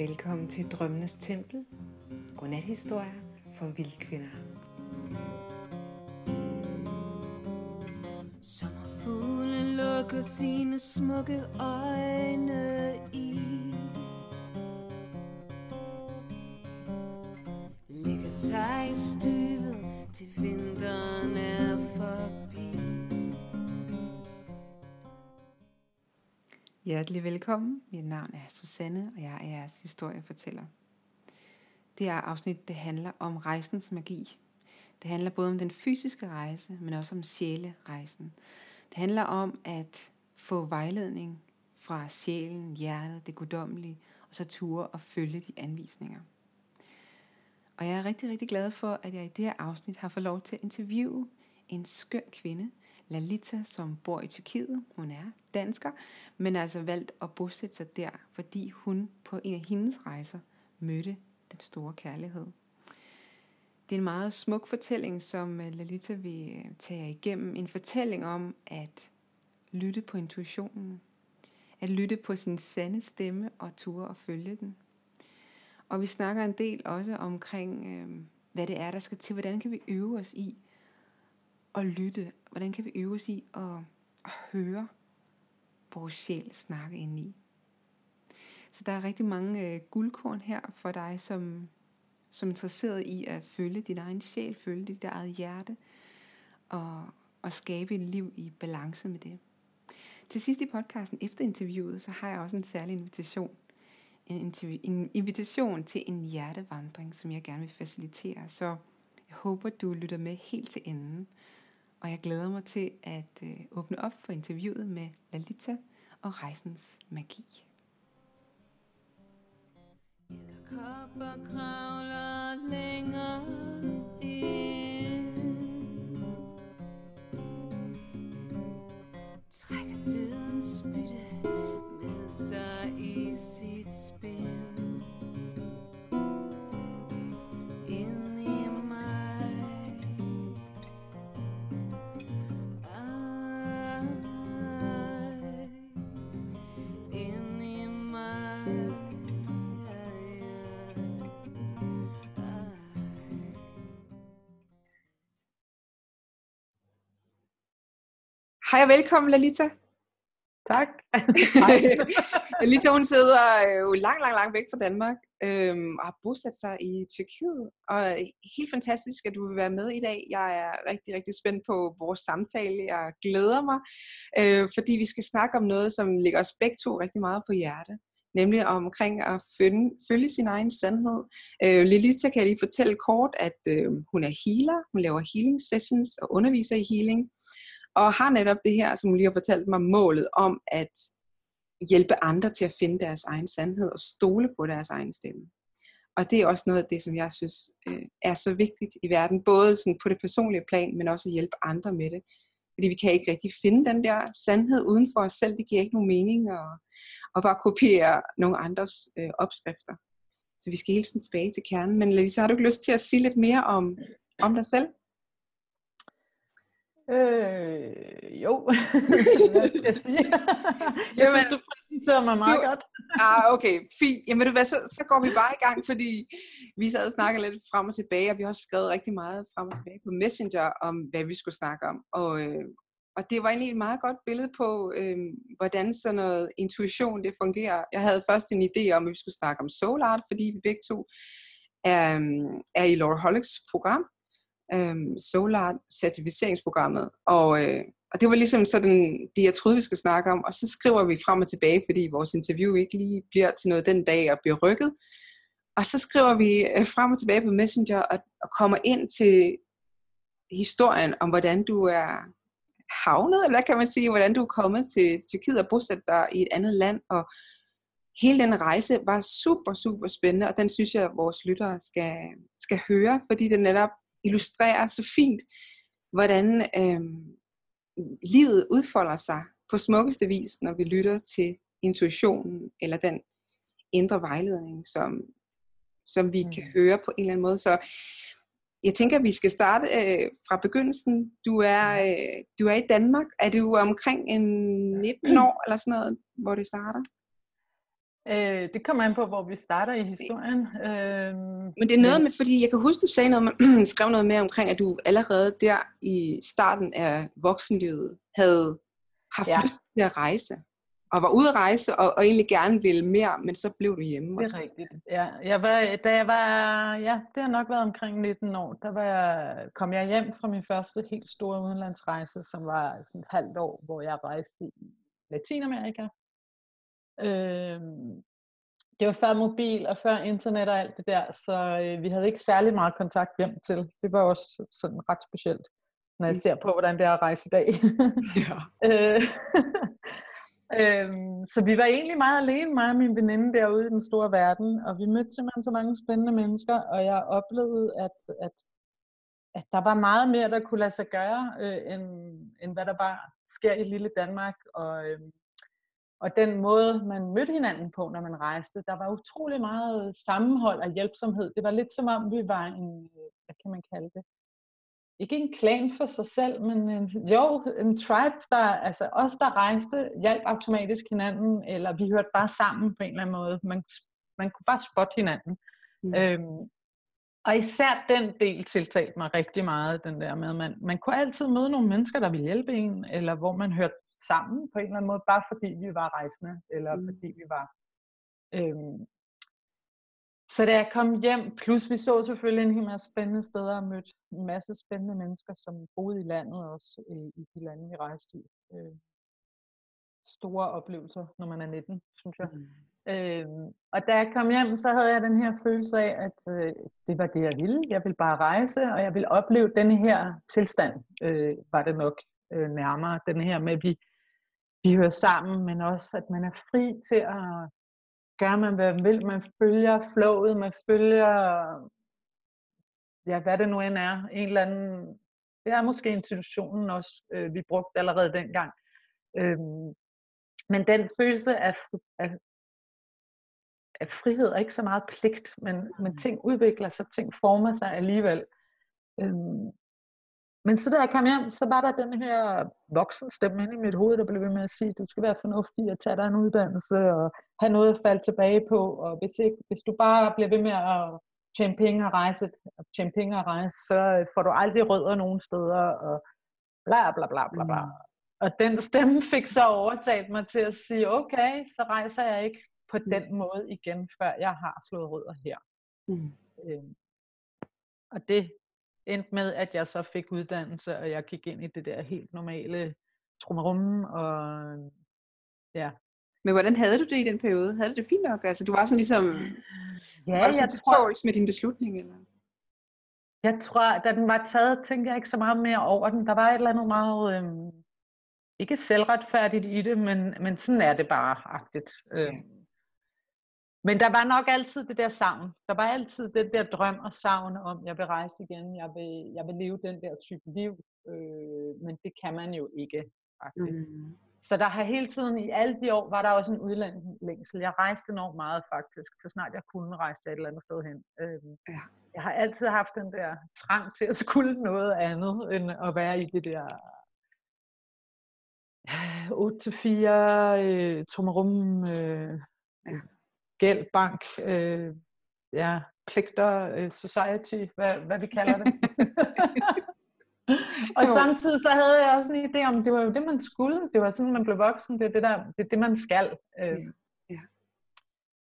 Velkommen til Drømmenes Tempel. Godnathistorier for vildkvinder. Sommerfuglen lukker sine smukke øjne i Ligger sig i styr Hjertelig velkommen. Mit navn er Susanne, og jeg er jeres historiefortæller. Det her afsnit det handler om rejsens magi. Det handler både om den fysiske rejse, men også om sjælerejsen. Det handler om at få vejledning fra sjælen, hjertet, det guddommelige, og så ture og følge de anvisninger. Og jeg er rigtig, rigtig glad for, at jeg i det her afsnit har fået lov til at interviewe en skøn kvinde, Lalita, som bor i Tyrkiet. Hun er dansker, men har altså valgt at bosætte sig der, fordi hun på en af hendes rejser mødte den store kærlighed. Det er en meget smuk fortælling, som øh, Lalita vil øh, tage jer igennem. En fortælling om at lytte på intuitionen. At lytte på sin sande stemme og ture og følge den. Og vi snakker en del også omkring, øh, hvad det er, der skal til. Hvordan kan vi øve os i at lytte? Hvordan kan vi øve os i at, at høre vores sjæl snakke ind i? Så der er rigtig mange øh, guldkorn her for dig, som, som er interesseret i at følge din egen sjæl, følge dit eget hjerte, og, og skabe et liv i balance med det. Til sidst i podcasten, efter interviewet, så har jeg også en særlig invitation. En, en invitation til en hjertevandring, som jeg gerne vil facilitere. Så jeg håber, du lytter med helt til enden. Og jeg glæder mig til at øh, åbne op for interviewet med Lalita og rejsens magi. Kopper kravler længere ind Trækker dødens spytte med sig ind Hej og velkommen, Lalita. Tak. Lalita, hun sidder øh, jo langt, langt, langt væk fra Danmark øhm, og har bosat sig i Tyrkiet. Og helt fantastisk, at du vil være med i dag. Jeg er rigtig, rigtig spændt på vores samtale. Jeg glæder mig, øh, fordi vi skal snakke om noget, som ligger os begge to rigtig meget på hjerte. Nemlig omkring at følge, følge sin egen sandhed. Øh, Lilita kan jeg lige fortælle kort, at øh, hun er healer. Hun laver healing sessions og underviser i healing og har netop det her, som lige har fortalt mig, målet om at hjælpe andre til at finde deres egen sandhed og stole på deres egen stemme. Og det er også noget af det, som jeg synes øh, er så vigtigt i verden, både sådan på det personlige plan, men også at hjælpe andre med det. Fordi vi kan ikke rigtig finde den der sandhed uden for os selv. Det giver ikke nogen mening at, at bare kopiere nogle andres øh, opskrifter. Så vi skal hele tiden tilbage til kernen. Men Lisa, har du ikke lyst til at sige lidt mere om, om dig selv? Øh, jo, hvad skal jeg sige? jeg Jamen, synes, du præsenterer mig meget du- godt. Ah, okay, fint. Jamen du hvad, så, så går vi bare i gang, fordi vi sad og snakkede lidt frem og tilbage, og vi har også skrevet rigtig meget frem og tilbage på Messenger om, hvad vi skulle snakke om. Og, øh, og det var egentlig et meget godt billede på, øh, hvordan sådan noget intuition det fungerer. Jeg havde først en idé om, at vi skulle snakke om soul art, fordi vi begge to er, øh, er i Laura Hollocks program, øh, Solar-certificeringsprogrammet, Og, øh, og det var ligesom sådan det, jeg troede, vi skulle snakke om. Og så skriver vi frem og tilbage, fordi vores interview ikke lige bliver til noget den dag og bliver rykket. Og så skriver vi øh, frem og tilbage på Messenger og, og kommer ind til historien om, hvordan du er havnet, eller hvad kan man sige, hvordan du er kommet til Tyrkiet og bosat dig i et andet land. Og hele den rejse var super, super spændende, og den synes jeg, at vores lyttere skal, skal høre, fordi den netop illustrerer så fint, hvordan øh, livet udfolder sig på smukkeste vis, når vi lytter til intuitionen, eller den indre vejledning, som, som vi mm. kan høre på en eller anden måde. Så jeg tænker, at vi skal starte øh, fra begyndelsen. Du er, øh, du er i Danmark. Er du omkring en 19 år, eller sådan noget, hvor det starter? Øh, det kommer an på, hvor vi starter i historien. Øh, Men det er noget med, fordi jeg kan huske, du sagde noget, skrev noget mere omkring, at du allerede der i starten af voksenlivet havde haft ja. lyst til at rejse. Og var ude at rejse, og, og egentlig gerne ville mere, men så blev du hjemme. Det er rigtigt. Ja, jeg var, da jeg var, ja, det har nok været omkring 19 år, der var jeg, kom jeg hjem fra min første helt store udenlandsrejse, som var sådan et halvt år, hvor jeg rejste i Latinamerika. Øhm, det var før mobil og før internet og alt det der, så øh, vi havde ikke særlig meget kontakt hjem til. Det var også sådan ret specielt, når jeg Mm. ser på, hvordan det er at rejse i dag. Ja. Øh, øhm, så vi var egentlig meget alene, mig og min veninde derude i den store verden, og vi mødte simpelthen så mange spændende mennesker, og jeg oplevede, at, at, at der var meget mere, der kunne lade sig gøre, øh, end, end hvad der bare sker i lille Danmark. Og, øh, og den måde, man mødte hinanden på, når man rejste, der var utrolig meget sammenhold og hjælpsomhed. Det var lidt som om, vi var en, øh, hvad kan man kalde det, ikke en klan for sig selv, men en, jo, en tribe, der, altså os, der rejste, hjalp automatisk hinanden, eller vi hørte bare sammen på en eller anden måde. Man, man kunne bare spotte hinanden. Mm. Mm. Øhm, og især den del tiltalte mig rigtig meget, den der med, at man, man kunne altid møde nogle mennesker, der ville hjælpe en, eller hvor man hørte sammen på en eller anden måde, bare fordi vi var rejsende, eller Mm. fordi vi var... Øhm, så da jeg kom hjem, plus vi så selvfølgelig en hel masse spændende steder og mødte en masse spændende mennesker, som boede i landet også, øh, i de lande, vi rejste i. Øh, store oplevelser, når man er 19, synes jeg. Mm. Øhm, og da jeg kom hjem, så havde jeg den her følelse af, at øh, det var det, jeg ville. Jeg ville bare rejse, og jeg ville opleve den her tilstand, øh, var det nok øh, nærmere. Den her med, at vi, vi hører sammen, men også, at man er fri til at gøre, man hvad man vil. Man følger flowet, man følger, ja, hvad det nu end er. En eller anden, det er måske institutionen også, øh, vi brugte allerede dengang. Øhm, men den følelse af, af, af frihed er ikke så meget pligt, men, men ting udvikler sig, ting former sig alligevel. Øhm, men så da jeg kom hjem, så var der den her voksenstemme inde i mit hoved, der blev ved med at sige, du skal være fornuftig og tage dig en uddannelse og have noget at falde tilbage på. Og hvis, ikke, hvis du bare bliver ved med at tjene penge og rejse, tjene penge og rejse, så øh, får du aldrig rødder nogen steder og bla bla bla bla bla. Mm. Og den stemme fik så overtalt mig til at sige, okay, så rejser jeg ikke på Mm. den måde igen, før jeg har slået rødder her. Mm. Øhm, og det endte med, at jeg så fik uddannelse, og jeg gik ind i det der helt normale trummerum, og ja. Men hvordan havde du det i den periode? Havde du det fint nok? Altså, du var sådan ligesom, Ja, var du sådan jeg tror, med din beslutning? Eller? jeg tror, da den var taget, tænkte jeg ikke så meget mere over den. Der var et eller andet meget, øhm, ikke selvretfærdigt i det, men, men sådan er det bare-agtigt. Øhm, Men der var nok altid det der savn. Der var altid den der drøm og savn om, jeg vil rejse igen, jeg vil, jeg vil leve den der type liv, øh, men det kan man jo ikke. faktisk. Mm. Så der har hele tiden, i alle de år, var der også en udlandslængsel. Jeg rejste enormt meget faktisk, så snart jeg kunne rejse et eller andet sted hen. Øhm, Ja. Jeg har altid haft den der trang til at skulle noget andet, end at være i det der 8-4, øh, tomrum, øh, Ja. Gæld, bank, øh, ja, pligter, øh, society, hvad, hvad vi kalder det. og Jo. samtidig så havde jeg også en idé om, det var jo det, man skulle. Det var sådan, man blev voksen. Det er det, der, det, er det man skal. Øh. Ja, ja.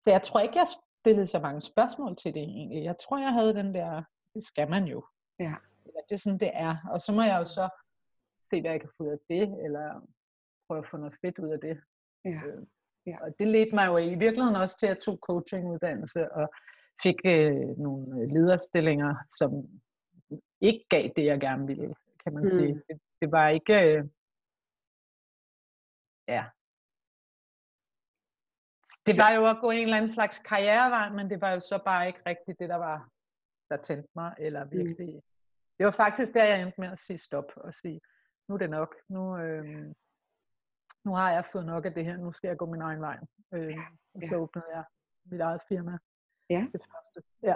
Så jeg tror ikke, jeg stillede så mange spørgsmål til det egentlig. Jeg tror, jeg havde den der, det skal man jo. Ja. Eller det er sådan, det er. Og så må jeg jo så se, hvad jeg kan få ud af det, eller prøve at få noget fedt ud af det. Ja. Øh, Ja. Og det ledte mig jo i virkeligheden også til, at jeg tog coachinguddannelse og fik øh, nogle øh, lederstillinger, som ikke gav det, jeg gerne ville, kan man mm. sige. Mm. Det, det var ikke... Øh, ja. Det var jo at gå en eller anden slags karrierevej, men det var jo så bare ikke rigtigt det, der var, der tændte mig, eller virkelig... Mm. Det var faktisk der, jeg endte med at sige stop, og sige, nu er det nok. Nu, øh, nu har jeg fået nok af det her, nu skal jeg gå min egen vej. Øh, og så ja. åbnede jeg mit eget firma. Ja. Det første. Ja.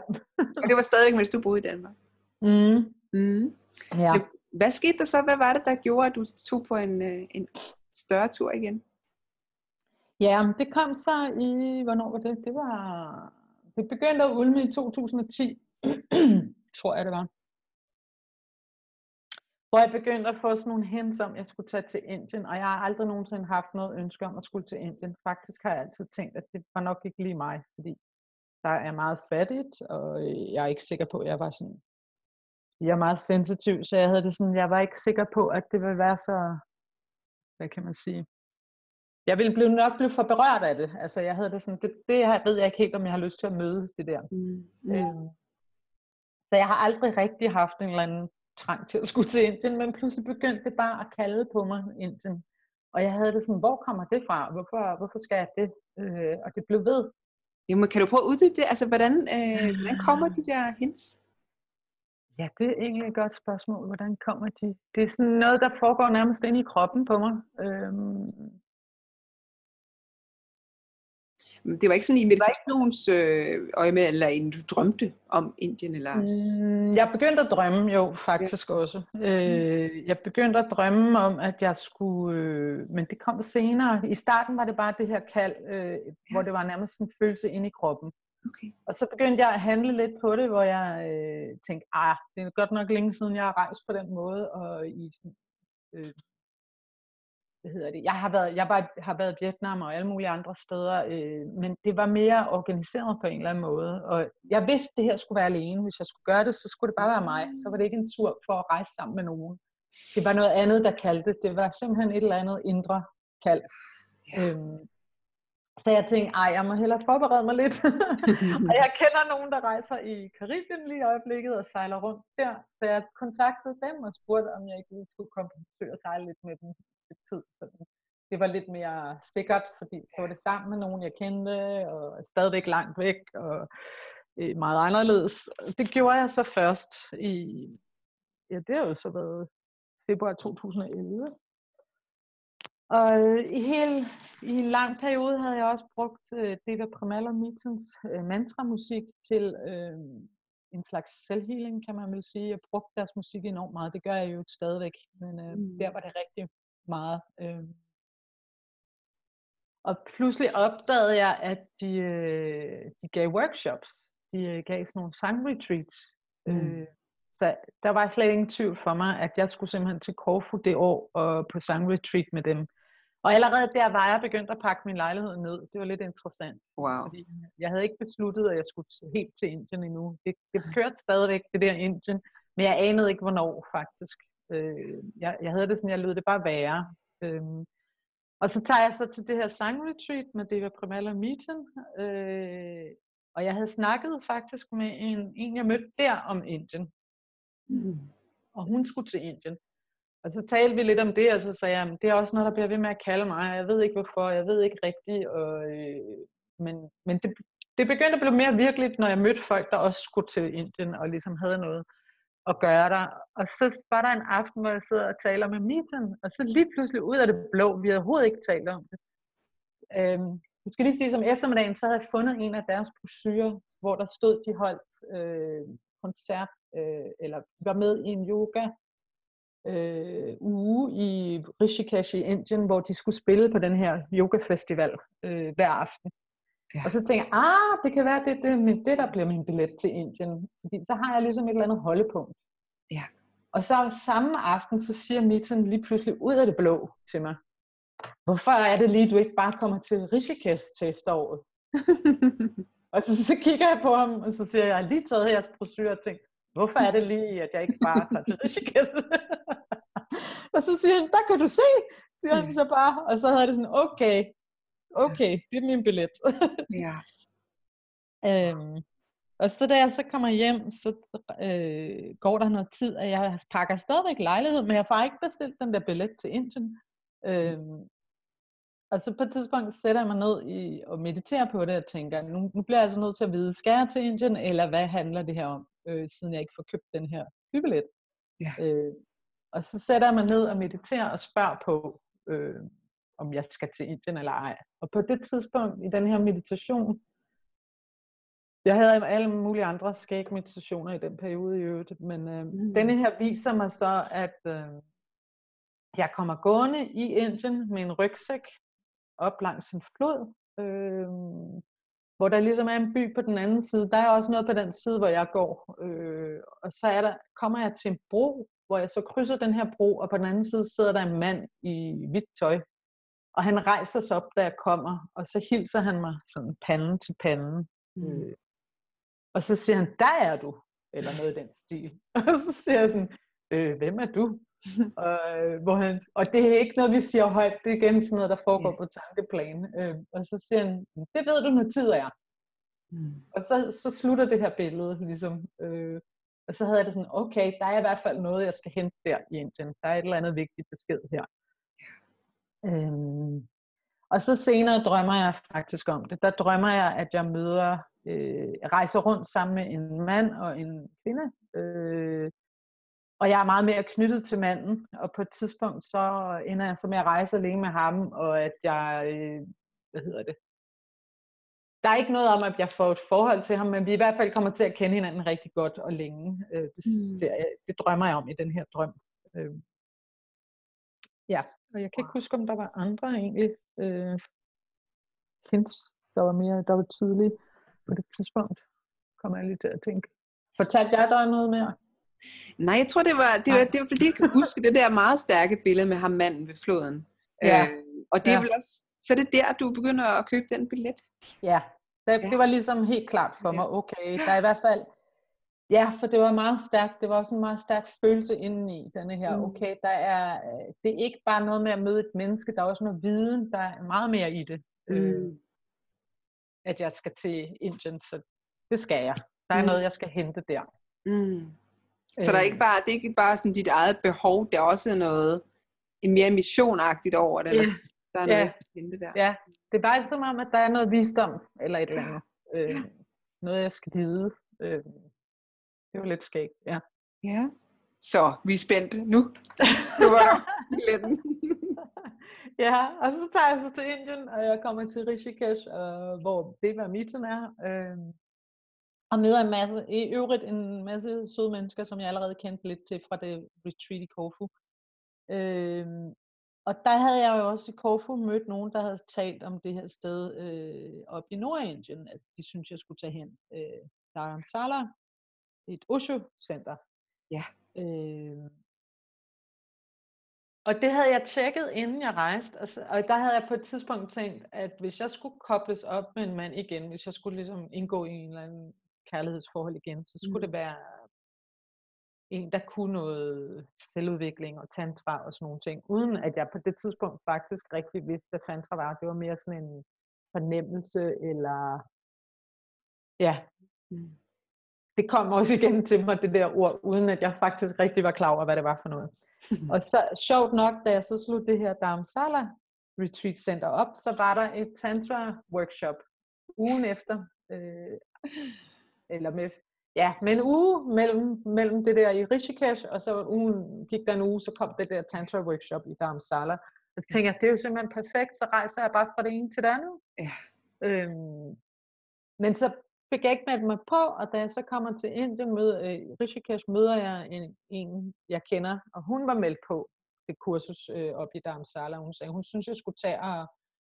Og det var stadigvæk, mens du boede i Danmark. Mm. Mm. ja. Hvad skete der så? Hvad var det, der gjorde, at du tog på en, øh, en større tur igen? Ja, det kom så i, hvornår var det? Det var, det begyndte at ulme i 2010, tror jeg det var. Hvor jeg begyndte at få sådan nogle hints om, at jeg skulle tage til Indien, og jeg har aldrig nogensinde haft noget ønske om at skulle til Indien. Faktisk har jeg altid tænkt, at det var nok ikke lige mig, fordi der er meget fattigt, og øh, jeg er ikke sikker på, at jeg var sådan, jeg er meget sensitiv, så jeg havde det sådan, jeg var ikke sikker på, at det ville være så, hvad kan man sige, jeg ville blive, nok blive for berørt af det. Altså jeg havde det sådan, det, det her ved jeg ikke helt, om jeg har lyst til at møde det der. Mm. Mm. Øhm, så jeg har aldrig rigtig haft en eller anden trang til at skulle til Indien, men pludselig begyndte det bare at kalde på mig Indien. Og jeg havde det sådan, hvor kommer det fra? Hvorfor, hvorfor skal jeg det? Øh, og det blev ved. Jamen, kan du prøve at uddybe det? Altså, hvordan, øh, hvordan kommer de der hints? Ja, det er egentlig et godt spørgsmål. Hvordan kommer de? Det er sådan noget, der foregår nærmest inde i kroppen på mig. Øhm, Det var ikke sådan i meditations øh, øje med, eller en du drømte om Indien, eller... Mm, Jeg begyndte at drømme jo faktisk ja. også. Øh, jeg begyndte at drømme om, at jeg skulle, øh, men det kom senere. I starten var det bare det her kald, øh, hvor det var nærmest en følelse inde i kroppen. Okay. Og så begyndte jeg at handle lidt på det, hvor jeg øh, tænkte, ah, det er godt nok længe siden, jeg har rejst på den måde, og i øh, hvad hedder det, jeg har været, jeg var, har været i Vietnam og alle mulige andre steder, øh, men det var mere organiseret på en eller anden måde, og jeg vidste, at det her skulle være alene. Hvis jeg skulle gøre det, så skulle det bare være mig. Så var det ikke en tur for at rejse sammen med nogen. Det var noget andet, der kaldte. Det var simpelthen et eller andet indre kald. Øhm, så jeg tænkte, ej, jeg må hellere forberede mig lidt. og jeg kender nogen, der rejser i Karibien lige i øjeblikket og sejler rundt der. Så jeg kontaktede dem og spurgte, om jeg ikke skulle komme og sejle lidt med dem et tid. Så det var lidt mere sikkert, fordi så var det sammen med nogen, jeg kendte, og stadigvæk langt væk, og øh, meget anderledes. Det gjorde jeg så først i, ja, det har jo så været februar 2011. Og øh, i, hele, i en lang periode havde jeg også brugt øh, Deva Premal og Mitens øh, mantramusik til øh, en slags selvhealing, kan man vel sige. Jeg brugte deres musik enormt meget. Det gør jeg jo stadigvæk, men øh, Mm. der var det rigtig meget. Øh. Og pludselig opdagede jeg, at de, øh, de gav workshops. De øh, gav sådan nogle sangretreats. Mm. Øh, så der var slet ingen tvivl for mig, at jeg skulle simpelthen til Korfu det år og på sangretreat med dem. Og allerede der var jeg begyndt at pakke min lejlighed ned. Det var lidt interessant. Wow. Fordi jeg havde ikke besluttet, at jeg skulle helt til Indien endnu. Det, det kørte stadigvæk, det der Indien. Men jeg anede ikke, hvornår faktisk. Øh, jeg, jeg havde det sådan, jeg lød det bare være. Øhm, og så tager jeg så til det her sangretreat med Deva Premal og Meeting. Øh, og jeg havde snakket faktisk med en, en, jeg mødte der om Indien. Mm. Og hun skulle til Indien. Og så talte vi lidt om det, og så sagde jeg, det er også noget, der bliver ved med at kalde mig. Jeg ved ikke hvorfor, jeg ved ikke rigtigt. Og, øh, men men det, det begyndte at blive mere virkeligt, når jeg mødte folk, der også skulle til Indien, og ligesom havde noget at gøre der. Og så var der en aften, hvor jeg sidder og taler med Mitan, og så lige pludselig ud af det blå, vi havde overhovedet ikke talt om det. Øhm, jeg skal lige sige, som eftermiddagen, så havde jeg fundet en af deres brochurer, hvor der stod, de holdt øh, koncert, øh, eller var med i en yoga øh, uge i Rishikesh i Indien, hvor de skulle spille på den her yoga-festival øh, hver aften. Ja. Og så tænker jeg, ah, det kan være, det, det, det, det der bliver min billet til Indien. Fordi så har jeg ligesom et eller andet holdepunkt. Ja. Og så samme aften, så siger Mitten lige pludselig ud af det blå til mig, hvorfor er det lige, du ikke bare kommer til Rishikesh til efteråret? Og så, så kigger jeg på ham, og så siger jeg, jeg har lige taget jeres brochure og tænkt, hvorfor er det lige, at jeg ikke bare tager til Rishikesh? og så siger han, der kan du se, siger han så bare. Og så havde det sådan, okay, okay, det er min billet. ja. øhm, og så da jeg så kommer hjem, så øh, går der noget tid, og jeg pakker stadigvæk lejlighed, men jeg får ikke bestilt den der billet til Indien. Øhm, og så på et tidspunkt sætter jeg mig ned i, og mediterer på det, og tænker, nu, nu bliver jeg altså nødt til at vide, skal jeg til Indien, eller hvad handler det her om, øh, siden jeg ikke får købt den her flybillet. Ja. Øh, og så sætter jeg mig ned og mediterer og spørger på, øh, om jeg skal til Indien eller ej. Og på det tidspunkt i den her meditation, jeg havde alle mulige andre skæg meditationer i den periode i øvrigt, men øh, Mm. denne her viser mig så, at øh, jeg kommer gående i Indien med en rygsæk, op langs en flod, øh, hvor der ligesom er en by på den anden side. Der er også noget på den side, hvor jeg går. Øh, og så er der, kommer jeg til en bro, hvor jeg så krydser den her bro, og på den anden side sidder der en mand i hvidt tøj. Og han rejser sig op, da jeg kommer, og så hilser han mig sådan panden til panden. Mm. Øh, og så siger han, der er du, eller noget i den stil. Og så siger jeg sådan, øh, hvem er du? og, øh, hvor han, og det er ikke noget, vi siger højt, det er igen sådan noget, der foregår Ja. på tankeplan. Øh, og så siger han, det ved du, når tid er. Mm. Og så, så slutter det her billede ligesom. Øh, og så havde jeg det sådan, okay, der er i hvert fald noget, jeg skal hente der i Indien. Der er et eller andet vigtigt besked her. Øhm, og så senere drømmer jeg faktisk om det. Der drømmer jeg, at jeg møder, øh, rejser rundt sammen med en mand og en kvinde. Øh, og jeg er meget mere knyttet til manden. Og på et tidspunkt, så ender jeg så med at rejse alene med ham, og at jeg, øh, hvad hedder det, der er ikke noget om, at jeg får et forhold til ham, men vi i hvert fald kommer til at kende hinanden rigtig godt og længe. Øh, det, Mm. ser jeg, det drømmer jeg om i den her drøm. Øh, ja, og jeg kan ikke huske, om der var andre egentlig øh, hints, der var mere, der var tydelige på det tidspunkt. Kommer jeg lige til at tænke. Fortalte jeg dig noget mere? Nej, jeg tror, det var, det var, det var fordi, jeg kan huske det der meget stærke billede med ham manden ved floden. Ja. Øh, og det er Ja. vel også, så er det der, du begynder at købe den billet? Ja, det, Ja. det var ligesom helt klart for mig, okay, der er i hvert fald, ja, for det var meget stærkt, det var også en meget stærk følelse indeni, denne her, Mm. okay, der er, øh, det er ikke bare noget med at møde et menneske, der er også noget viden, der er meget mere i det, øh, Mm. at jeg skal til Indien, så det skal jeg. Der er Mm. noget, jeg skal hente der. Mm. Så der er Øh, ikke bare, det er ikke bare sådan dit eget behov, der er også noget en mere missionagtigt over det. Eller Ja. sådan. der er Ja. noget, jeg hente der. Ja, det er bare som om, at der er noget visdom, eller et eller andet. Øh, noget, jeg skal vide. Øh, det var lidt skægt, ja. ja. Så, vi er spændte nu. Nu var ja, og så tager jeg så til Indien, og jeg kommer til Rishikesh, øh, hvor Deva Mitten er. Øh, og møder en masse, i øvrigt en masse søde mennesker, som jeg allerede kendte lidt til fra det retreat i Korfu. Øh, og der havde jeg jo også i Korfu mødt nogen, der havde talt om det her sted øh, op i Nordindien, at de synes jeg skulle tage hen. Øh, Dharamsala, et Osho-center. Ja. Øh, og det havde jeg tjekket, inden jeg rejste, og, så, og der havde jeg på et tidspunkt tænkt, at hvis jeg skulle kobles op med en mand igen, hvis jeg skulle ligesom indgå i en eller anden kærlighedsforhold igen, så skulle Mm. det være en, der kunne noget selvudvikling og tantra og sådan nogle ting, uden at jeg på det tidspunkt faktisk rigtig vidste, hvad tantra var. Det var mere sådan en fornemmelse, eller ja, Mm. Det kom også igen til mig, det der ord, uden at jeg faktisk rigtig var klar over, hvad det var for noget. og så sjovt nok, da jeg så slog det her Dharamsala Retreat Center op, så var der et tantra workshop ugen efter, øh, eller med, ja, med en uge mellem, mellem det der i Rishikesh, og så ugen, gik der en uge, så kom det der tantra workshop i Dharamsala. Og så tænkte jeg, det er jo simpelthen perfekt, så rejser jeg bare fra det ene til det andet. Ja. Øhm, men så fik jeg ikke meldt mig på, og da jeg så kommer til Indien, møder, øh, Rishikesh, møder jeg en, en, jeg kender, og hun var meldt på det kursus øh, op i Dharamsala. Hun sagde, hun synes, jeg skulle tage og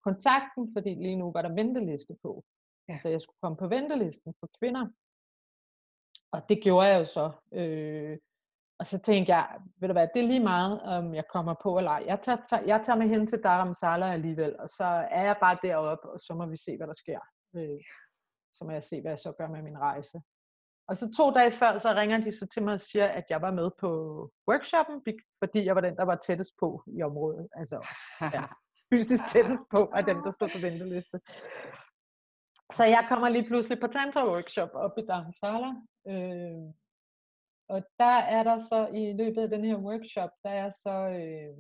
kontakten, fordi lige nu var der venteliste på. Ja. Så jeg skulle komme på ventelisten for kvinder. Og det gjorde jeg jo så. Øh, og så tænkte jeg, ved du hvad, det er lige meget, om jeg kommer på eller ej. Jeg tager, tager, jeg tager med hen til Dharamsala alligevel, og så er jeg bare deroppe, og så må vi se, hvad der sker. Øh, så må jeg se, hvad jeg så gør med min rejse. Og så to dage før, så ringer de så til mig og siger, at jeg var med på workshoppen, fordi jeg var den, der var tættest på i området. Altså ja. fysisk tættest på af dem, der stod på venteliste. Så jeg kommer lige pludselig på tantra workshop op i Dharamsala. Øh, og der er der så i løbet af den her workshop, der er så øh,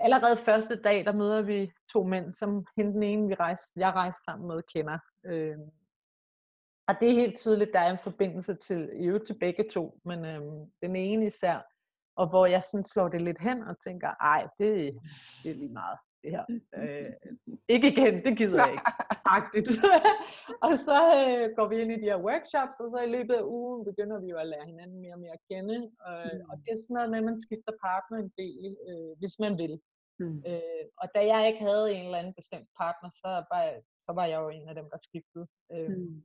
allerede første dag, der møder vi to mænd, som hende den ene, vi rejste, jeg rejste sammen med, kender. Øh, og det er helt tydeligt, der er en forbindelse til, i øvrigt til begge to, men øh, den ene især, og hvor jeg sådan slår det lidt hen og tænker, ej, det, det er lige meget, det her. Øh, ikke igen, det gider jeg ikke. Agtigt. og så øh, går vi ind i de her workshops, og så i løbet af ugen begynder vi jo at lære hinanden mere og mere at kende. Øh, og det er sådan noget med, at man skifter partner en del, øh, hvis man vil. Mm. Øh, og da jeg ikke havde en eller anden bestemt partner, så var jeg, så var jeg jo en af dem, der skiftede. Øh, Mm.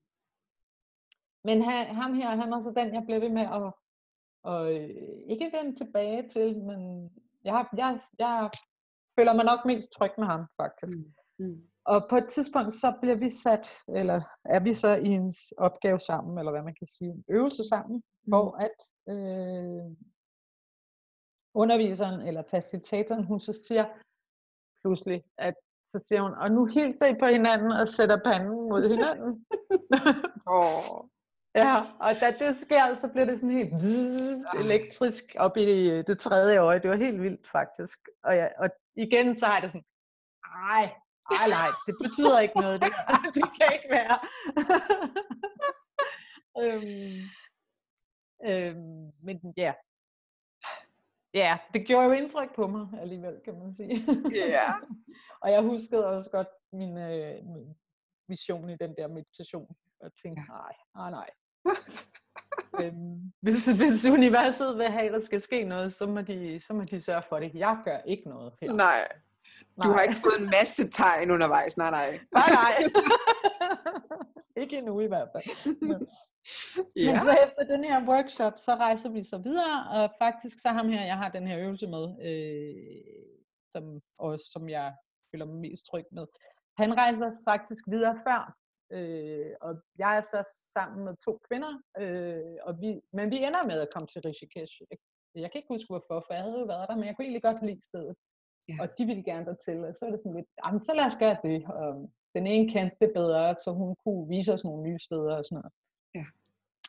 Men han, ham her, han er så den, jeg blev ved med at, og, øh, ikke vende tilbage til, men jeg, jeg, jeg føler mig nok mest tryg med ham, faktisk. Mm. Mm. Og på et tidspunkt, så bliver vi sat, eller er vi så i en opgave sammen, eller hvad man kan sige, en øvelse sammen, hvor at øh, underviseren eller facilitatoren, hun så siger pludselig, at så siger hun, og nu hilser I på hinanden og sætter panden mod hinanden. Åh. ja, og da det sker, så bliver det sådan helt zzz, elektrisk op i det tredje øje. Det var helt vildt faktisk. Og, jeg, og igen, så har jeg det sådan, ej, ej nej, det betyder ikke noget. Det, det kan ikke være. øhm, øhm, men ja. Ja, det gjorde jo indtryk på mig alligevel, kan man sige. Ja. og jeg huskede også godt min, øh, min vision i den der meditation. Og tænkte, nej, nej, nej. øhm, hvis, hvis universet vil have, at der skal ske noget, så må, de, så må de sørge for det. Jeg gør ikke noget her. Nej, du har ikke fået en masse tegn undervejs. Nej, nej. Nej, nej. ikke endnu i hvert fald. Ja. Men så efter den her workshop, så rejser vi så videre, og faktisk så ham her, jeg har den her øvelse med, øh, som, og som jeg føler mig mest tryg med. Han rejser faktisk videre før, øh, og jeg er så sammen med to kvinder, øh, og vi, men vi ender med at komme til Rishikesh. Jeg, jeg kan ikke huske hvorfor, for jeg havde jo været der, men jeg kunne egentlig godt lide stedet. Ja. Og de ville gerne dertil, og så var det sådan lidt, jamen så lad os gøre det. Og den ene kendte det bedre, så hun kunne vise os nogle nye steder og sådan noget. Ja.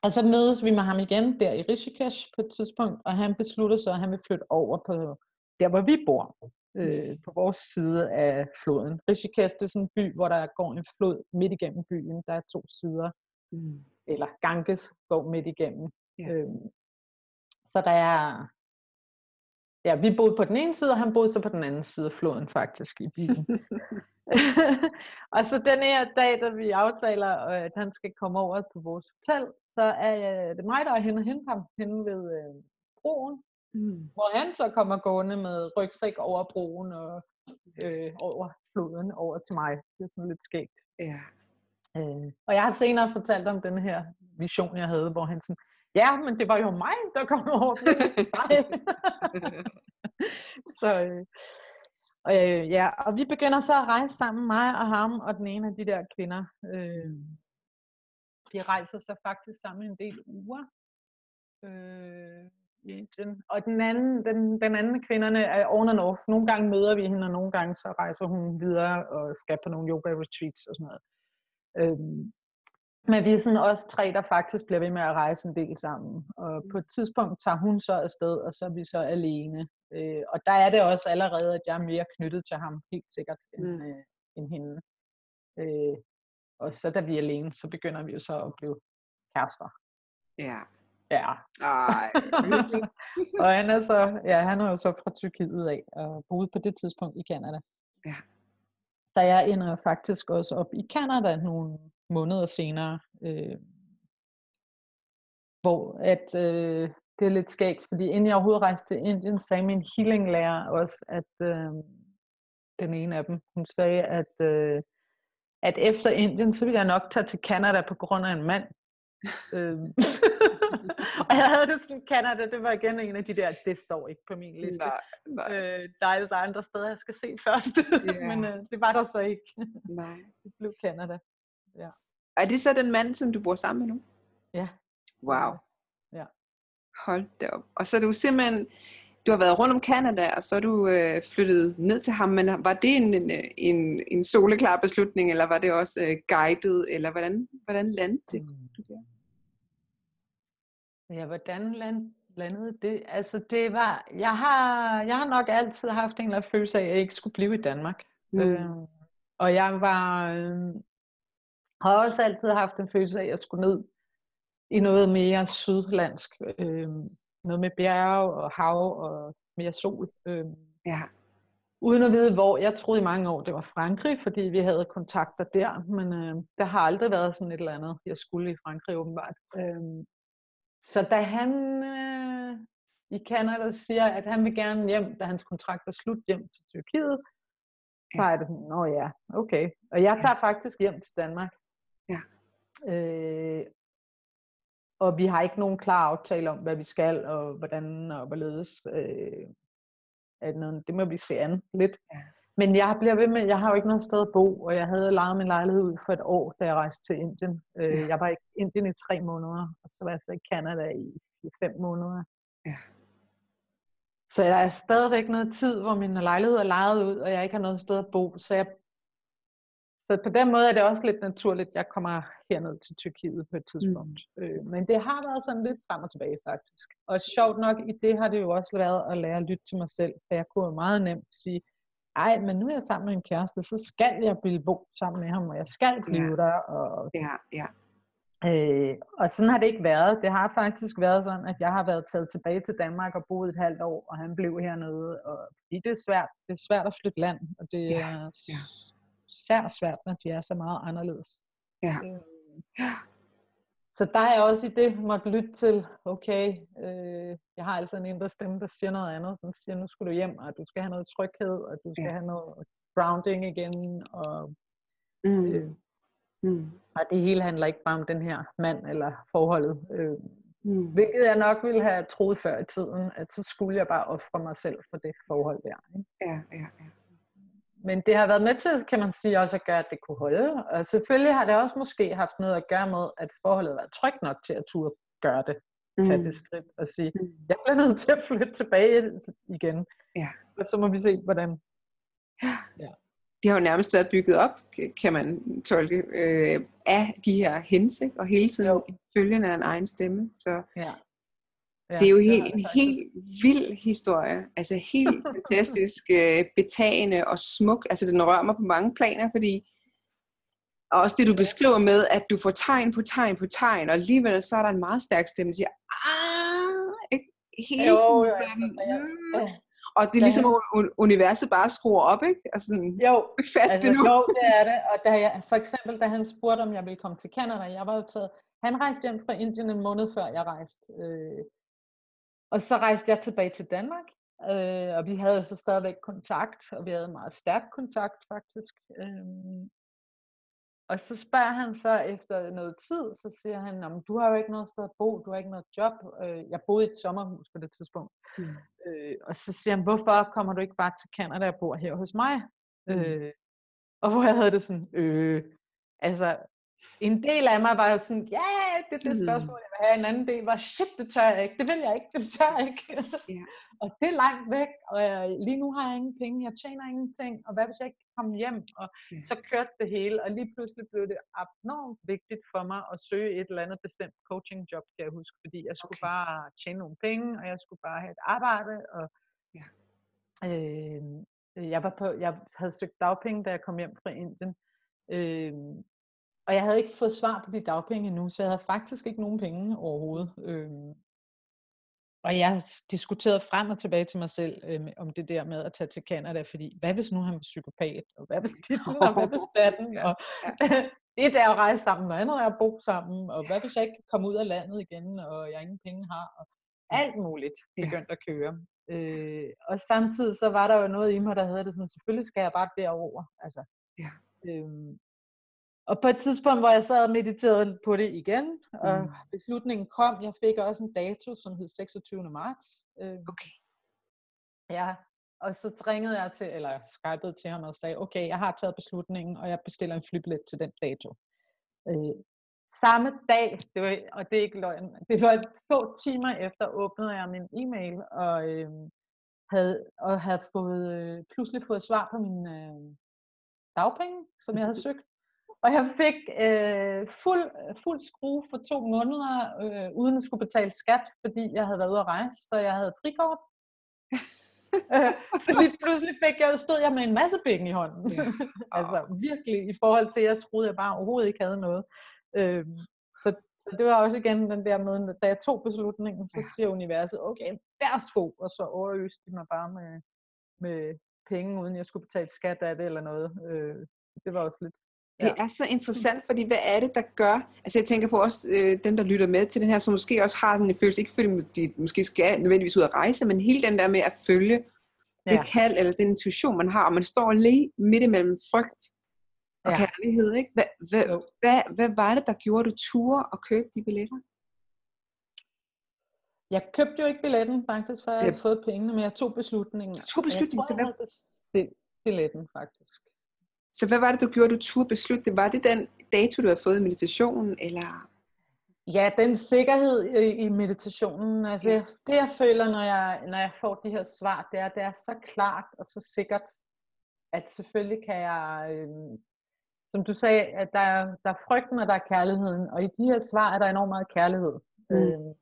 Og så mødes vi med ham igen der i Rishikesh på et tidspunkt, og han beslutter så, at han vil flytte over på der, hvor vi bor, øh, på vores side af floden. Rishikesh, det er sådan en by, hvor der går en flod midt igennem byen. Der er to sider, Mm. eller Ganges går midt igennem. Ja. Øhm, så der er, ja, vi boede på den ene side, og han boede så på den anden side af floden faktisk i bilen. og så den her dag, da vi aftaler, øh, at han skal komme over på vores hotel, så er øh, det mig, der er hen og hente ham hen ved øh, broen, Mm. hvor han så kommer gående med rygsæk over broen og øh, over floden over til mig. Det er sådan lidt skægt. Ja. Øh, og jeg har senere fortalt om den her vision, jeg havde, hvor han sådan, ja, men det var jo mig, der kom over til dig. så, øh, og, øh, ja, og vi begynder så at rejse sammen, mig og ham og den ene af de der kvinder. Øh, de rejser så faktisk sammen en del uger. Øh, i den. Og den anden, den, den anden af kvinderne er on and off. Nogle gange møder vi hende, og nogle gange så rejser hun videre og skal på nogle yoga retreats og sådan noget. Øhm, men vi er sådan også tre, der faktisk bliver ved med at rejse en del sammen. Og på et tidspunkt tager hun så afsted, og så er vi så alene. Øh, og der er det også allerede, at jeg er mere knyttet til ham, helt sikkert, end, Mm. øh, end hende. Øh, og så da vi er alene, så begynder vi jo så at blive kærester. Ja. Ja. Ej, og han er så, ja, han er jo så fra Tyrkiet af, og boede på det tidspunkt i Kanada. Ja. Så jeg ender faktisk også op i Kanada nogle måneder senere, øh, hvor at, øh, det er lidt skægt, fordi inden jeg overhovedet rejste til Indien, sagde min healing-lærer også, at øh, den ene af dem, hun sagde, at, øh, at efter Indien, så ville jeg nok tage til Kanada på grund af en mand. øh, og jeg havde det sådan, Canada, det var igen en af de der, det står ikke på min liste. Nej, nej, Øh, der, er, der er andre steder, jeg skal se først, Ja. men øh, det var der så ikke. nej. Det blev Canada. Er det så den mand, som du bor sammen med nu? Ja. Wow. Ja. Hold da op. Og så er du simpelthen, du har været rundt om Canada, og så er du øh, flyttet ned til ham, men var det en, en, en, en soleklar beslutning, eller var det også øh, guidet, eller hvordan, hvordan landede det? der? Ja, hvordan land, landede det? Altså, det var, jeg har, jeg har nok altid haft en eller anden følelse af, at jeg ikke skulle blive i Danmark. Mm. Øh, og jeg var, øh, har også altid haft en følelse af, at jeg skulle ned i noget mere sydlandsk. Øh, noget med bjerge og hav og mere sol. Øh, Ja. uden at vide hvor. Jeg troede i mange år, det var Frankrig, fordi vi havde kontakter der, men øh, der har aldrig været sådan et eller andet, jeg skulle i Frankrig åbenbart. Øh, så da han, øh, i Canada siger, at han vil gerne hjem, da hans kontrakt er slut, hjem til Tyrkiet. Så er det sådan, nå ja, okay. Og jeg tager faktisk hjem til Danmark. Øh, og vi har ikke nogen klar aftale om, hvad vi skal, og hvordan og hvorledes. Øh, at noget, det må vi se an lidt. Ja. Men jeg bliver ved med, jeg har jo ikke noget sted at bo, og jeg havde lejet min lejlighed ud for et år, da jeg rejste til Indien. Øh, Ja. Jeg var i Indien i tre måneder, og så var jeg så i Canada i i fem måneder. Ja. Så der er stadigvæk noget tid, hvor min lejlighed er lejet ud, og jeg ikke har noget sted at bo. Så, jeg, så på den måde er det også lidt naturligt, at jeg kommer herned til Tyrkiet på et tidspunkt. Mm. Øh, men det har været sådan lidt frem og tilbage faktisk. Og sjovt nok, i det har det jo også været at lære at lytte til mig selv. For jeg kunne jo meget nemt sige, ej, men nu er jeg sammen med en kæreste, så skal jeg blive bo sammen med ham, og jeg skal blive Ja. der. Og, Ja, ja. Øh, og sådan har det ikke været. Det har faktisk været sådan, at jeg har været taget tilbage til Danmark og boet et halvt år, og han blev hernede. Og, fordi det er svært. Det er svært at flytte land, og det Ja, er ja. Sær svært, når de er så meget anderledes. Ja. Øh, så der er jeg også i det måtte lytte til, okay, øh, jeg har altså en indre stemme, der siger noget andet. Den siger, nu skal du hjem, og du skal have noget tryghed, og du skal Ja. have noget grounding igen, og Mm. Øh. Mm. og det hele handler ikke bare om den her mand eller forholdet. Øh, Mm. Hvilket jeg nok ville have troet før i tiden, at så skulle jeg bare ofre mig selv for det forhold der. Ikke? Ja, ja, ja. Men det har været med til, kan man sige, også at gøre, at det kunne holde. Og selvfølgelig har det også måske haft noget at gøre med, at forholdet var trygt nok til at turde gøre det. Tage Mm. det skridt og sige, Mm. jeg bliver nødt til at flytte tilbage igen. Ja. Og så må vi se, hvordan. de har jo nærmest været bygget op, kan man tolke, øh, af de her hens, ikke? og hele tiden Jo. følgende af en egen stemme. Så Ja. Ja, det er jo helt, en helt vild historie. Altså helt fantastisk øh, betagende og smuk. Altså den rører mig på mange planer, fordi og også det, du beskriver med, at du får tegn på tegn på tegn, og alligevel så er der en meget stærk stemme, der siger, ah, ikke? hele Jo, tiden jo, sådan, jeg- mm. Ja. og det er ligesom, at un- universet bare skruer op, ikke? Altså sådan, Jo, fat Altså, det nu. jo, det er det. Og da jeg, for eksempel, da han spurgte, om jeg ville komme til Canada, jeg var jo taget, han rejste hjem fra Indien en måned før jeg rejste. Øh, og så rejste jeg tilbage til Danmark, øh, og vi havde så stadigvæk kontakt, og vi havde meget stærk kontakt faktisk. Øh, og så spørger han så efter noget tid, så siger han, "Nå, men du har jo ikke noget sted at bo, du har ikke noget job. Øh, jeg boede i et sommerhus på det tidspunkt. Mm. Øh, og så siger han, hvorfor kommer du ikke bare til Canada og bor her hos mig? Mm. Øh, og hvor jeg havde det sådan, øh, altså, en del af mig var jo sådan, ja, det er det Mm. spørgsmål, jeg vil have. En anden del var, shit, det tør jeg ikke, det vil jeg ikke, det tør jeg ikke. Ja. og det er langt væk, og jeg, lige nu har jeg ingen penge, jeg tjener ingenting, og hvad hvis jeg ikke komme hjem? Og Ja. så kørte det hele, og lige pludselig blev det enormt vigtigt for mig at søge et eller andet bestemt coachingjob, kan jeg huske, fordi jeg skulle Okay. bare tjene nogle penge, og jeg skulle bare have et arbejde, og Ja. øh, jeg, var på, jeg havde søgt dagpenge, da jeg kom hjem fra Indien, øh, og jeg havde ikke fået svar på de dagpenge endnu, så jeg havde faktisk ikke nogen penge overhovedet. Øh, og jeg diskuterede frem og tilbage til mig selv øh, om det der med at tage til Canada, fordi hvad hvis nu han var psykopat, og hvad hvis dit, og hvad hvis datten, og et er at rejse sammen, og andet er at bo sammen, og hvad hvis jeg ikke kan komme ud af landet igen, og jeg ingen penge har, og alt muligt begyndte at køre. Øh, og samtidig så var der jo noget i mig, der hedder det sådan, selvfølgelig skal jeg bare derover. Altså, Ja. øhm, og på et tidspunkt, hvor jeg sad og mediterede på det igen, og Mm. beslutningen kom, jeg fik også en dato, som hed 26. marts. Øh, Okay. ja, og så ringede jeg til, eller skypede til ham og sagde, okay, jeg har taget beslutningen, og jeg bestiller en flybillet til den dato. Øh, samme dag, det var, og det er ikke løgn, det var få timer efter, åbnede jeg min e-mail, og øh, havde, og havde fået, øh, pludselig fået svar på min øh, dagpenge, som jeg havde søgt. Og jeg fik øh, fuld, fuld skrue for to måneder, øh, uden at skulle betale skat, fordi jeg havde været ude at rejse, så jeg havde frikort. øh, så lige pludselig fik jeg, stod jeg med en masse penge i hånden. Ja. altså virkelig i forhold til, at jeg troede, jeg bare overhovedet ikke havde noget. Øh, så, så det var også igen den der måde, da jeg tog beslutningen, så siger universet, okay, værsgo, og så overøste de mig bare med, med penge, uden jeg skulle betale skat af det eller noget. Øh, det var også lidt Det Ja. er så interessant, fordi hvad er det, der gør? Altså jeg tænker på også øh, dem, der lytter med til den her, som måske også har den følelse, ikke fordi de måske skal nødvendigvis ud at rejse, men hele den der med at følge det Ja. kald eller den intuition, man har, og man står lige midt imellem frygt og Ja. kærlighed. Ikke? Hvad, hvad, Jo. hvad, hvad var det, der gjorde, du ture og købe de billetter? Jeg købte jo ikke billetten faktisk, før jeg havde Ja. fået pengene, men jeg tog beslutningen. Du tog beslutningen, Jeg så tror, jeg hvad- havde bestilt billetten faktisk. Så hvad var det, du gjorde, du turde beslutte det? Var det den dato, du havde fået i meditationen, eller? Ja, den sikkerhed i, meditationen. Altså, Ja. ja. det jeg føler, når jeg, når jeg får de her svar, det er, det er så klart og så sikkert, at selvfølgelig kan jeg, øh, som du sagde, at der, er- der er frygten, og der er kærligheden. Og i de her svar er der enormt meget kærlighed. Mm. Øh,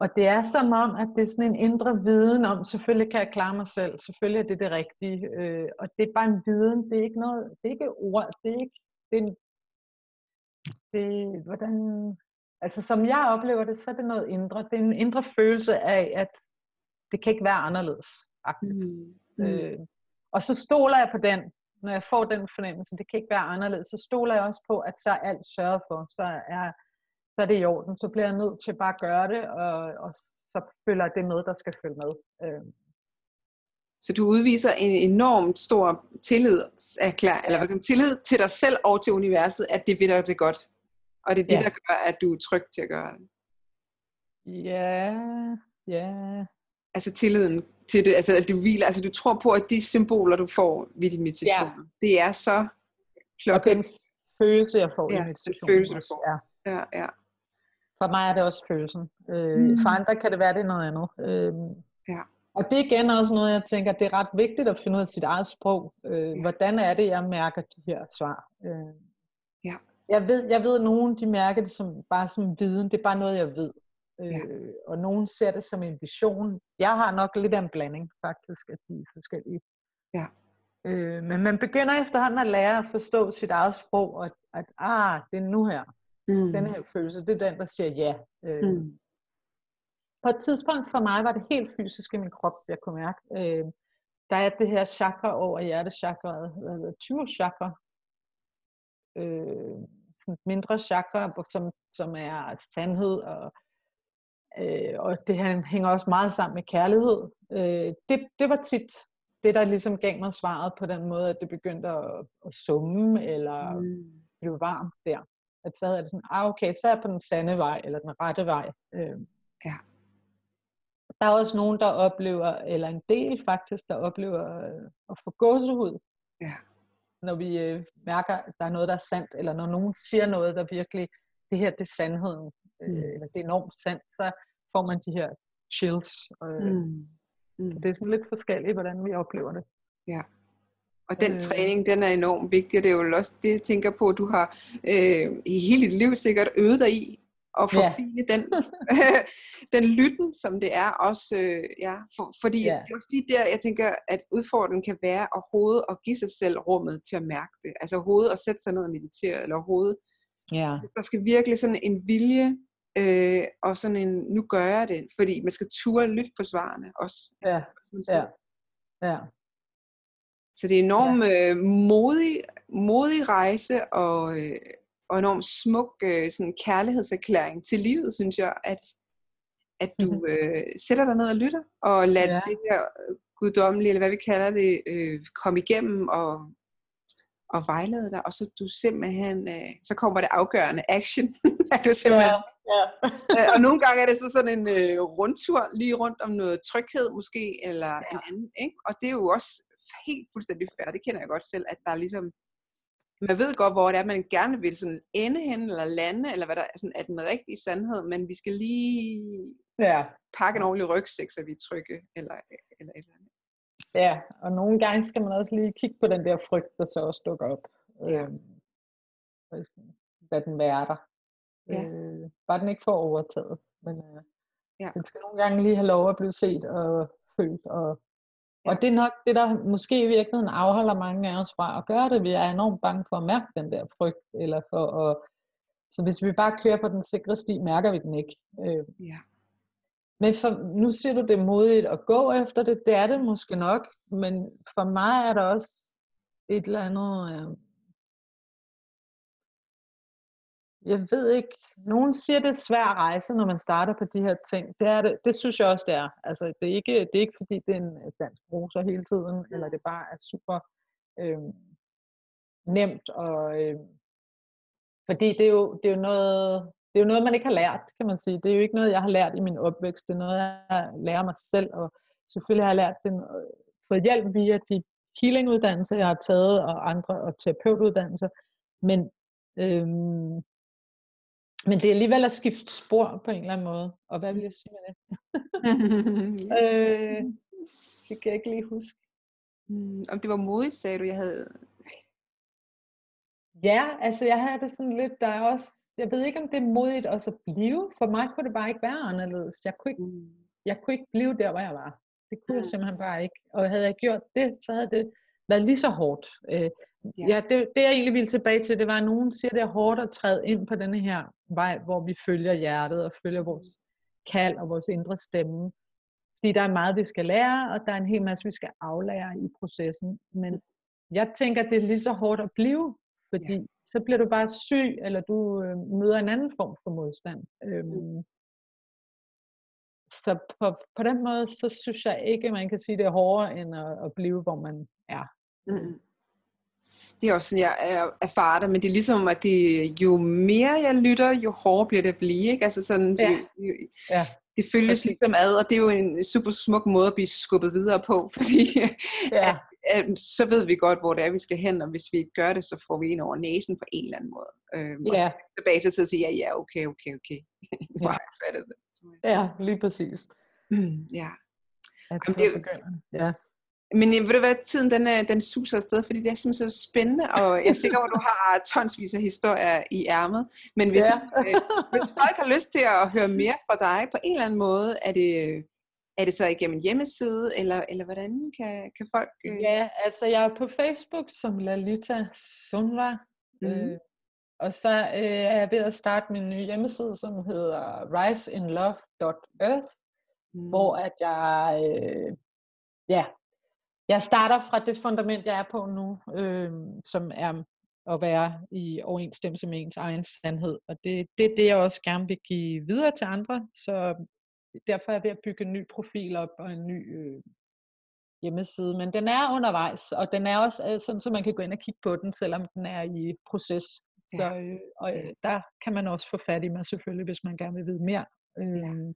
og det er som om, at det er sådan en indre viden om, selvfølgelig kan jeg klare mig selv, selvfølgelig er det det rigtige. Øh, og det er bare en viden, det er ikke noget, det er ikke ord, det er ikke, det er en, det, hvordan, altså som jeg oplever det, så er det noget indre, det er en indre følelse af, at det kan ikke være anderledes. Mm. Mm. Øh, og så stoler jeg på den, når jeg får den fornemmelse, det kan ikke være anderledes, så stoler jeg også på, at så er alt sørget for, så er, så er det i orden, så bliver jeg nødt til bare at gøre det, og, og så følger det med, der skal følge med. Øh, Så du udviser en enormt stor tillid, erklær, eller hvad kan tillid til dig selv og til universet, at det vil dig det godt. Og det er det, Ja. der gør, at du er tryg til at gøre det. ja, ja, Altså tilliden til det, altså at du hviler, altså du tror på, at de symboler, du får ved din meditation, ja. det er så og klokket. den følelse, jeg får Ja, i den meditationen. følelse, du får. Ja. Ja, ja. For mig er det også følelsen. Øh, Mm. For andre kan det være, det er noget andet. Øh, Ja. Og det er igen også noget, jeg tænker, det er ret vigtigt at finde ud af sit eget sprog. Øh, Ja. Hvordan er det, jeg mærker de her svar? Øh, Ja. Jeg ved, jeg ved, at nogen de mærker det som, bare som viden. Det er bare noget, jeg ved. Øh, Ja. Og nogen ser det som en vision. Jeg har nok lidt af en blanding, faktisk, af de forskellige. Ja. Øh, men man begynder efterhånden at lære at forstå sit eget sprog, og at, at ah, det er nu her. Mm. Den her følelse, det er den, der siger ja. Øh, Mm. på et tidspunkt for mig var det helt fysisk i min krop, jeg kunne mærke. Øh, der er det her chakra over hjertechakraet, øh, 20 chakra. Øh, sådan et mindre chakra, som, som er sandhed, og, øh, og det her hænger også meget sammen med kærlighed. Øh, det, det var tit det, der ligesom gav mig svaret på den måde, at det begyndte at, at summe, eller Mm. blive varmt der. At så jeg det sådan, ah okay, så er jeg på den sande vej, eller den rette vej. Øh, Ja. der er også nogen, der oplever, eller en del faktisk, der oplever øh, at få gåsehud, Ja. når vi øh, mærker, at der er noget, der er sandt, eller når nogen siger noget, der virkelig, det her, det er sandheden, øh, Mm. eller det er enormt sandt, så får man de her chills. Øh, Mm. Mm. Det er sådan lidt forskelligt, hvordan vi oplever det. Og den Øh. træning, den er enormt vigtig, og det er jo også det, jeg tænker på, at du har øh, i hele dit liv sikkert øvet dig i at Ja. forfine den, den lytten, som det er også, øh, ja, for, fordi Ja. det er også lige der, jeg tænker, at udfordringen kan være at give sig selv rummet til at mærke det, altså overhovedet at sætte sig ned og meditere, eller overhovedet, Ja. Så der skal virkelig sådan en vilje, øh, og sådan en, nu gør jeg det, fordi man skal ture lytte på svarene også. Ja. Ja. Ja. Så det er enormt øh, modig, modig rejse og, øh, og enormt smuk øh, sådan kærlighedserklæring til livet, synes jeg, at, at du Mhm. øh, sætter dig ned og lytter, og lader Ja. det her guddommelige, eller hvad vi kalder det, øh, komme igennem og, og vejlede dig, og så du simpelthen, øh, så kommer det afgørende action, at du simpelthen Ja. Øh, og nogle gange er det så sådan en øh, rundtur lige rundt om noget tryghed måske, eller ja. en anden. Ikke? Og det er jo også helt fuldstændig fair, det kender jeg godt selv, at der er ligesom, man ved godt, hvor det er, man gerne vil sådan ende hen, eller lande, eller hvad der er, sådan, er den rigtige sandhed, men vi skal lige ja. pakke en ordentlig rygsæk, så vi er trygge, eller, eller et eller andet. Ja, og nogle gange skal man også lige kigge på den der frygt, der så også dukker op. Ja. Sådan, lad den være der. Ja. Øh, bare den ikke får overtaget. Men øh, Ja. den skal nogle gange lige have lov at blive set og følt. Og. Og det er nok det, der måske i virkeligheden afholder mange af os fra at gøre det. Vi er enormt bange for at mærke den der frygt. Eller for at, så hvis vi bare kører på den sikre sti, mærker vi den ikke. Øh, Ja. men for, nu siger du, det er modigt at gå efter det. Det er det måske nok. Men for mig er der også et eller andet... Øh, jeg ved ikke, nogen siger, det er svær rejse, når man starter på de her ting. Det, er det, det synes jeg også, det er. Altså, det er ikke, det er ikke fordi, det er en dansk bruser hele tiden, eller det bare er super øh, nemt. Og, øh, fordi det er, jo, det, er jo noget, det er jo noget, man ikke har lært, kan man sige. Det er jo ikke noget, jeg har lært i min opvækst. Det er noget, jeg lærer mig selv. Og selvfølgelig har jeg lært den, øh, fået hjælp via de healinguddannelser, jeg har taget, og andre og terapeutuddannelser. Men øhm, men det er alligevel at skifte spor på en eller anden måde. Og hvad vil jeg sige med det? øh, det kan jeg ikke lige huske. Mm, Om det var modigt, sagde du, jeg havde... Ja, altså jeg havde det sådan lidt, der er også, jeg ved ikke om det er modigt også at blive. For mig kunne det bare ikke være anderledes. Jeg kunne ikke, Mm. jeg kunne ikke blive der, hvor jeg var. Det kunne jeg Mm. simpelthen bare ikke. Og havde jeg gjort det, så havde det været lige så hårdt. Øh, Ja. ja, det, det jeg egentlig ville tilbage til, det var, at nogen siger, det er hårdt at træde ind på denne her vej, hvor vi følger hjertet og følger vores kald og vores indre stemme. Fordi der er meget, vi skal lære, og der er en hel masse, vi skal aflære i processen. Men jeg tænker, det er lige så hårdt at blive, fordi ja. så bliver du bare syg, eller du øh, møder en anden form for modstand. Øhm, så på, på den måde, så synes jeg ikke, man kan sige, det er hårdere, end at, at blive, hvor man er. Mm. Det er også sådan, jeg er- erfarer det, men det er ligesom, at det, jo mere jeg lytter, jo hårdere bliver det at blive. Ikke? Altså sådan, Ja. det, jo- Ja. det følges Præcis. ligesom ad, og det er jo en super smuk måde at blive skubbet videre på, fordi Ja, at, så ved vi godt, hvor det er, vi skal hen, og hvis vi ikke gør det, så får vi en over næsen på en eller anden måde. Øhm, og så ja, tilbage til at sige, ja, ja, okay, okay, okay. har Ja. det. Ja, lige præcis. Mm, ja. At Jamen, det- begynder. Ja. Men øh, ved du hvad, tiden den, øh, den suser afsted, fordi det er simpelthen så spændende, og jeg er sikker på, at du har tonsvis af historier i ærmet. Men hvis, Ja. øh, hvis folk har lyst til at høre mere fra dig på en eller anden måde, er det, er det så igennem en hjemmeside, eller, eller hvordan kan, kan folk... Øh, ja, altså jeg er på Facebook som Lalita Sunva, Mhm. øh, og så øh, er jeg ved at starte min nye hjemmeside, som hedder riseinlove.earth, mm, hvor at jeg, øh, ja, jeg starter fra det fundament, jeg er på nu, øh, som er at være i overensstemmelse med ens egen sandhed. Og det, det er det, jeg også gerne vil give videre til andre. Så derfor er jeg ved at bygge en ny profil op og en ny øh, hjemmeside. Men den er undervejs, og den er også øh, sådan, så man kan gå ind og kigge på den, selvom den er i proces. Så, Ja. øh, og øh, der kan man også få fat i mig selvfølgelig, hvis man gerne vil vide mere. Øh,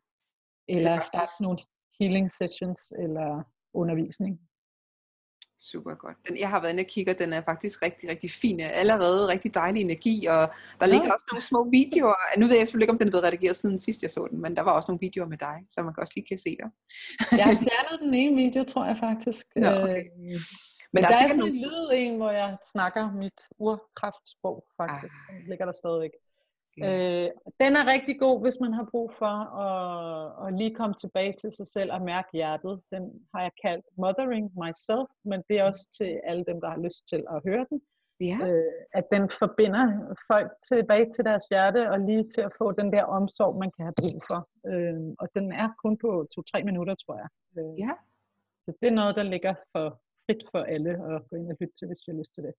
eller faktisk- starte nogle healing sessions eller undervisning. Super godt. Den, jeg har været inde og kigge, den er faktisk rigtig, rigtig fin. Allerede rigtig dejlig energi, og der ligger også nogle små videoer. Nu ved jeg selvfølgelig ikke, om den er blevet redigeret siden sidst jeg så den, men der var også nogle videoer med dig, så man også lige kan se dig. Jeg har fjernet den ene video, tror jeg faktisk. Nå, okay. Øh, Men Men der, der, er er sådan nogle... en lyd en, hvor jeg snakker mit urkraftsprog, faktisk. Ah. Den ligger der stadigvæk. Ja. Øh, den er rigtig god, hvis man har brug for at, at lige komme tilbage til sig selv og mærke hjertet. Den har jeg kaldt Mothering Myself, men det er også til alle dem, der har lyst til at høre den. Ja. Øh, at den forbinder folk tilbage til deres hjerte og lige til at få den der omsorg, man kan have brug for. Øh, og den er kun på to-tre minutter, tror jeg. Øh, Ja. Så det er noget, der ligger for frit for alle at gå ind og lytte til, hvis de har lyst til det.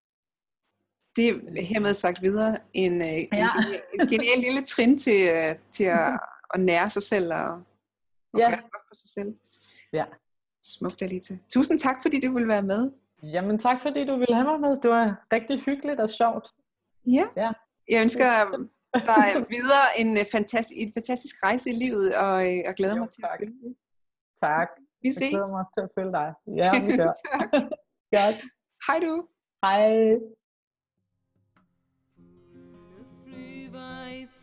Det er hermed sagt videre en, øh, en, genial- en genial lille trin til, øh, til at, at nære sig selv og, og Ja. gøre godt for sig selv. Ja. Smukt, Alita. Tusind tak, fordi du ville være med. Jamen tak, fordi du ville have mig med. Det var rigtig hyggeligt og sjovt. Ja. Ja. Jeg ønsker dig videre en, øh, fantastisk, en fantastisk rejse i livet, og, og glæder Jo, mig til at tak. følge det. Tak. Vi Jeg ses. glæder mig til at følge dig. Ja, vi gør. tak. Godt. Hej du. Hej.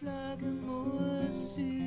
Flyver flokke mod syd.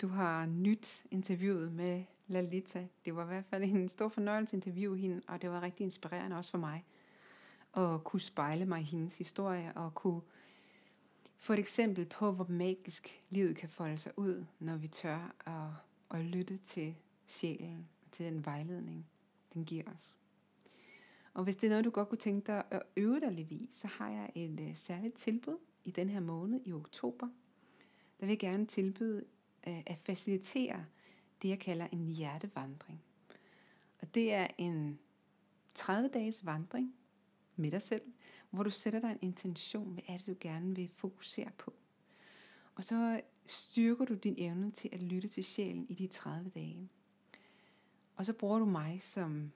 Du har nyt interviewet med Lalita. Det var i hvert fald en stor fornøjelse at interviewe hende, og det var rigtig inspirerende også for mig at kunne spejle mig i hendes historie og kunne få et eksempel på, hvor magisk livet kan folde sig ud, når vi tør at, at lytte til sjælen og til den vejledning, den giver os. Og hvis det er noget, du godt kunne tænke dig at øve dig lidt i, så har jeg et øh, særligt tilbud i den her måned i oktober. Der vil jeg gerne tilbyde Øh, at facilitere det, jeg kalder en hjertevandring. Og det er en 30-dages vandring med dig selv, hvor du sætter dig en intention, hvad er det, du gerne vil fokusere på. Og så styrker du din evne til at lytte til sjælen i de 30 dage. Og så bruger du mig som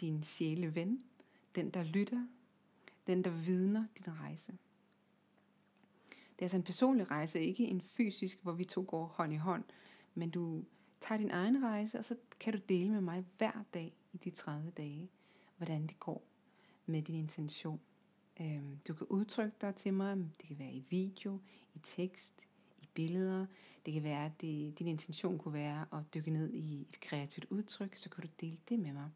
din sjæleven, den der lytter, den der vidner din rejse. Det er altså en personlig rejse, ikke en fysisk, hvor vi to går hånd i hånd, men du tager din egen rejse, og så kan du dele med mig hver dag i de 30 dage, hvordan det går med din intention. Øhm, du kan udtrykke dig til mig, det kan være i video, i tekst, i billeder. Det kan være, at det, din intention kunne være at dykke ned i et kreativt udtryk, så kan du dele det med mig.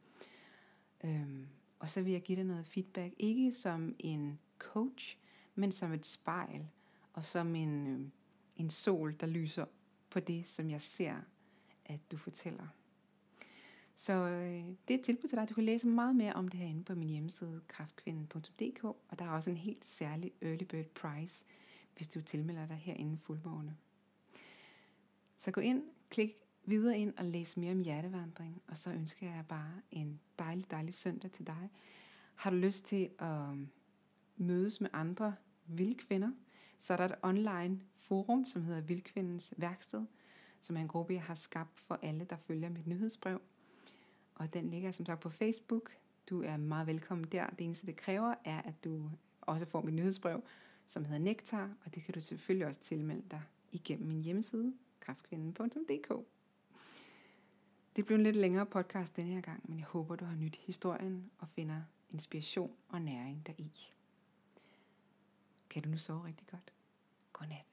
Øhm, og så vil jeg give dig noget feedback, ikke som en coach, men som et spejl, og som en, øh, en sol, der lyser på det, som jeg ser, at du fortæller. Så øh, det er et tilbud til dig. Du kan læse meget mere om det her inde på min hjemmeside kraftkvinden.dk, og der er også en helt særlig early bird price, hvis du tilmelder dig herinde fuldmåne. Så gå ind, klik videre ind og læs mere om hjertevandring, og så ønsker jeg bare en dejlig, dejlig søndag til dig. Har du lyst til at mødes med andre vildkvinder, så er der et online forum, som hedder Vildkvindens Værksted, som er en gruppe, jeg har skabt for alle, der følger mit nyhedsbrev. Og den ligger som sagt på Facebook. Du er meget velkommen der. Det eneste, det kræver, er, at du også får mit nyhedsbrev, som hedder Nektar, og det kan du selvfølgelig også tilmelde dig igennem min hjemmeside, kraftkvinden.dk. Det blev en lidt længere podcast denne her gang, men jeg håber, du har nyt historien og finder inspiration og næring deri. Kan du nu sove rigtig godt? Godnat.